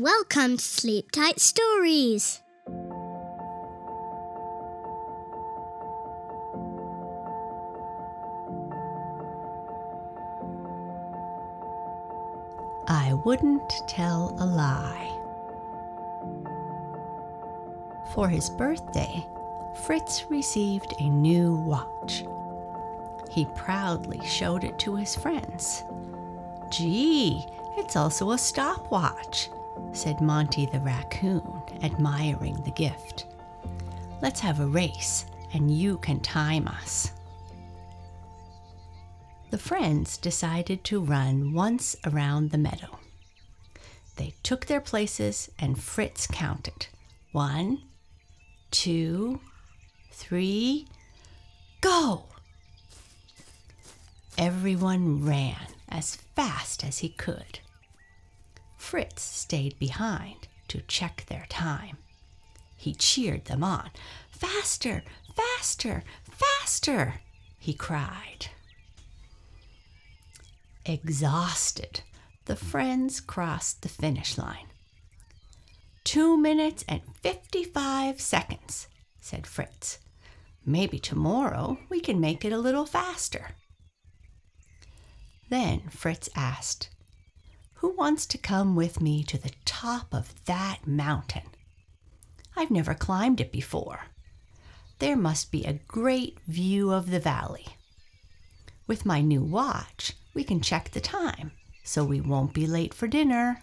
Welcome to Sleep Tight Stories. I wouldn't tell a lie. For his birthday, Fritz received a new watch. He proudly showed it to his friends. Gee, it's also a stopwatch, said Monty the raccoon, admiring the gift. Let's have a race, and you can time us. The friends decided to run once around the meadow. They took their places, and Fritz counted one, two, three, go! Everyone ran as fast as he could. Fritz stayed behind to check their time. He cheered them on. Faster, faster, faster, he cried. Exhausted, the friends crossed the finish line. Two minutes and 55 seconds, said Fritz. Maybe tomorrow we can make it a little faster. Then Fritz asked, Who wants to come with me to the top of that mountain? I've never climbed it before. There must be a great view of the valley. With my new watch, we can check the time so we won't be late for dinner,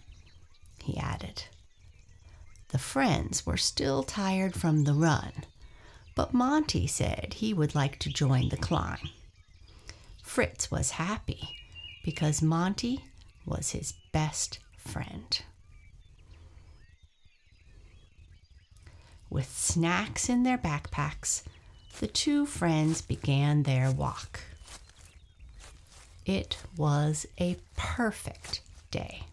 he added. The friends were still tired from the run, but Monty said he would like to join the climb. Fritz was happy because Monty was his best friend. With snacks in their backpacks, the two friends began their walk. It was a perfect day.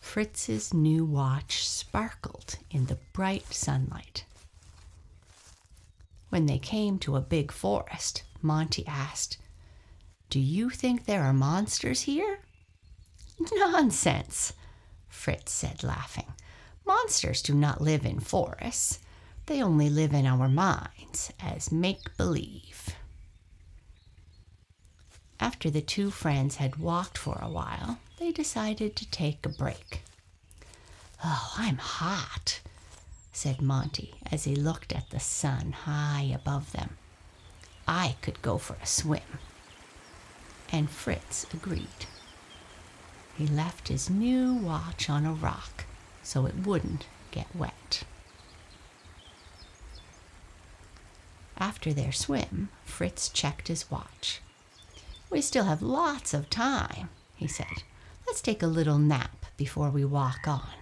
Fritz's new watch sparkled in the bright sunlight. When they came to a big forest, Monty asked, Do you think there are monsters here? Nonsense, Fritz said, laughing. Monsters do not live in forests. They only live in our minds as make believe. After the two friends had walked for a while, they decided to take a break. Oh, I'm hot, said Monty as he looked at the sun high above them. I could go for a swim. And Fritz agreed. He left his new watch on a rock so it wouldn't get wet. After their swim, Fritz checked his watch. We still have lots of time, he said. Let's take a little nap before we walk on.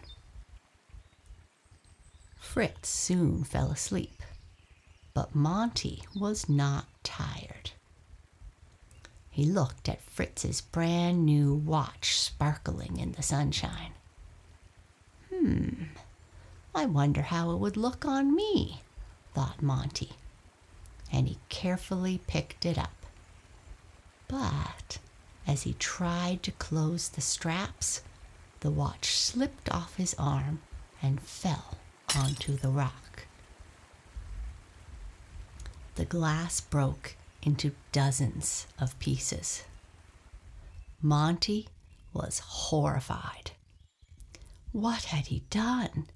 Fritz soon fell asleep, but Monty was not tired. He looked at Fritz's brand new watch sparkling in the sunshine. Hmm, I wonder how it would look on me, thought Monty, and he carefully picked it up. But as he tried to close the straps, the watch slipped off his arm and fell onto the rock. The glass broke into dozens of pieces. Monty was horrified. What had he done?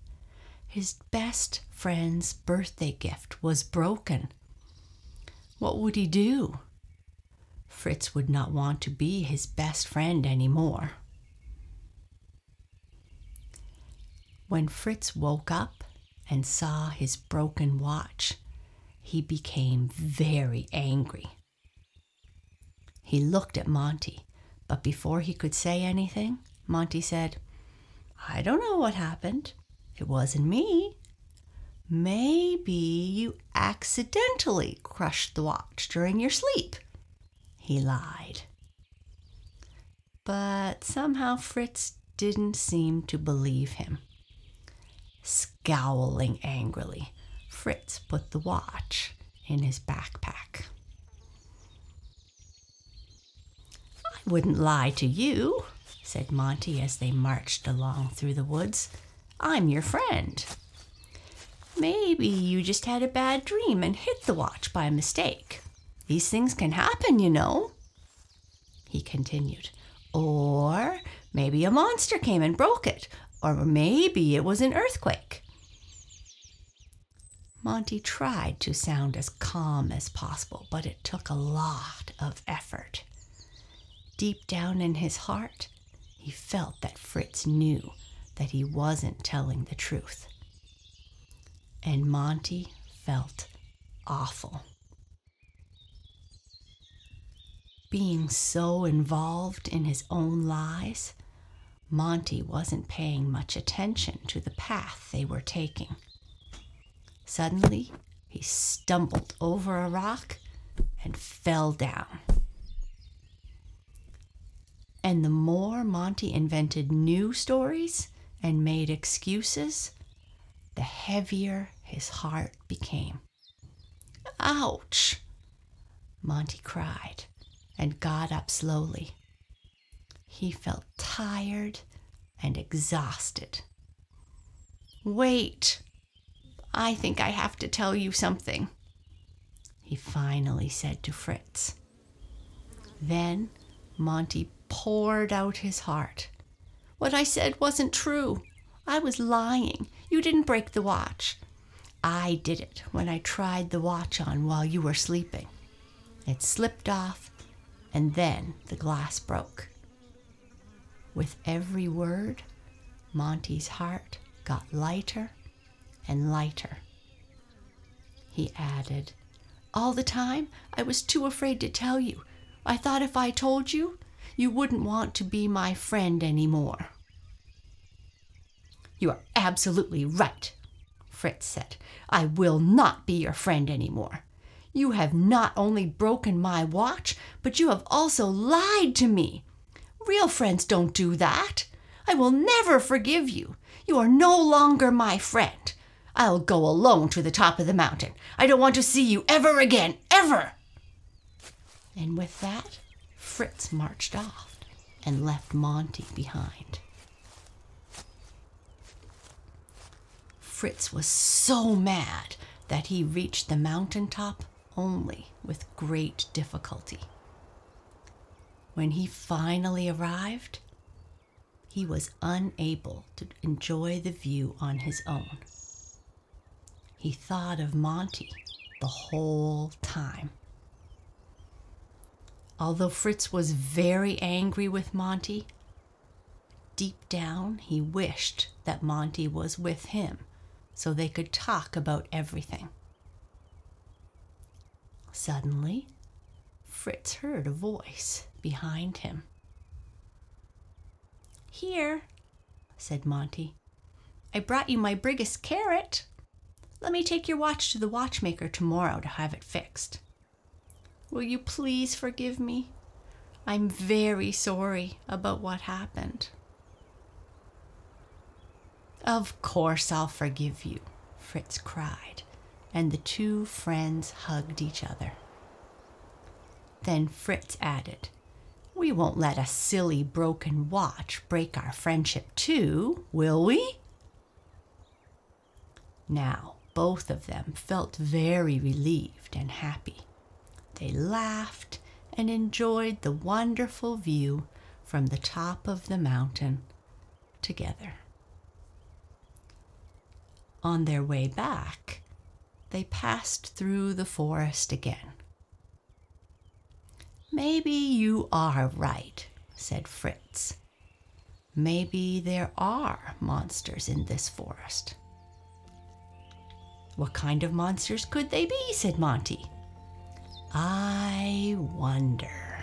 His best friend's birthday gift was broken. What would he do? Fritz would not want to be his best friend anymore. When Fritz woke up and saw his broken watch, he became very angry. He looked at Monty, but before he could say anything, Monty said, I don't know what happened. It wasn't me. Maybe you accidentally crushed the watch during your sleep he lied. But somehow Fritz didn't seem to believe him. Scowling angrily, Fritz put the watch in his backpack. I wouldn't lie to you, said Monty as they marched along through the woods. I'm your friend. Maybe you just had a bad dream and hit the watch by mistake. These things can happen, you know. He continued. Or maybe a monster came and broke it. Or maybe it was an earthquake. Monty tried to sound as calm as possible, but it took a lot of effort. Deep down in his heart, he felt that Fritz knew that he wasn't telling the truth. And Monty felt awful. Being so involved in his own lies, Monty wasn't paying much attention to the path they were taking. Suddenly, he stumbled over a rock and fell down. And the more Monty invented new stories and made excuses, the heavier his heart became. Ouch! Monty cried and got up slowly. He felt tired and exhausted. Wait, I think I have to tell you something, he finally said to Fritz. Then Monty poured out his heart. What I said wasn't true. I was lying. You didn't break the watch. I did it when I tried the watch on while you were sleeping. It slipped off, and then the glass broke. With every word, Monty's heart got lighter and lighter. He added, All the time, I was too afraid to tell you. I thought if I told you, you wouldn't want to be my friend anymore. You are absolutely right, Fritz said. I will not be your friend anymore. You have not only broken my watch, but you have also lied to me. Real friends don't do that. I will never forgive you. You are no longer my friend. I'll go alone to the top of the mountain. I don't want to see you ever again, ever. And with that, Fritz marched off and left Monty behind. Fritz was so mad that he reached the mountain top only with great difficulty. When he finally arrived, he was unable to enjoy the view on his own. He thought of Monty the whole time. Although Fritz was very angry with Monty, deep down he wished that Monty was with him so they could talk about everything. Suddenly, Fritz heard a voice behind him. Here, said Monty. I brought you my biggest carrot. Let me take your watch to the watchmaker tomorrow to have it fixed. Will you please forgive me? I'm very sorry about what happened. Of course I'll forgive you, Fritz cried, and the two friends hugged each other. Then Fritz added, We won't let a silly broken watch break our friendship, too, will we? Now, both of them felt very relieved and happy. They laughed and enjoyed the wonderful view from the top of the mountain together. On their way back, they passed through the forest again. Maybe you are right, said Fritz. Maybe there are monsters in this forest. What kind of monsters could they be? said Monty. I wonder.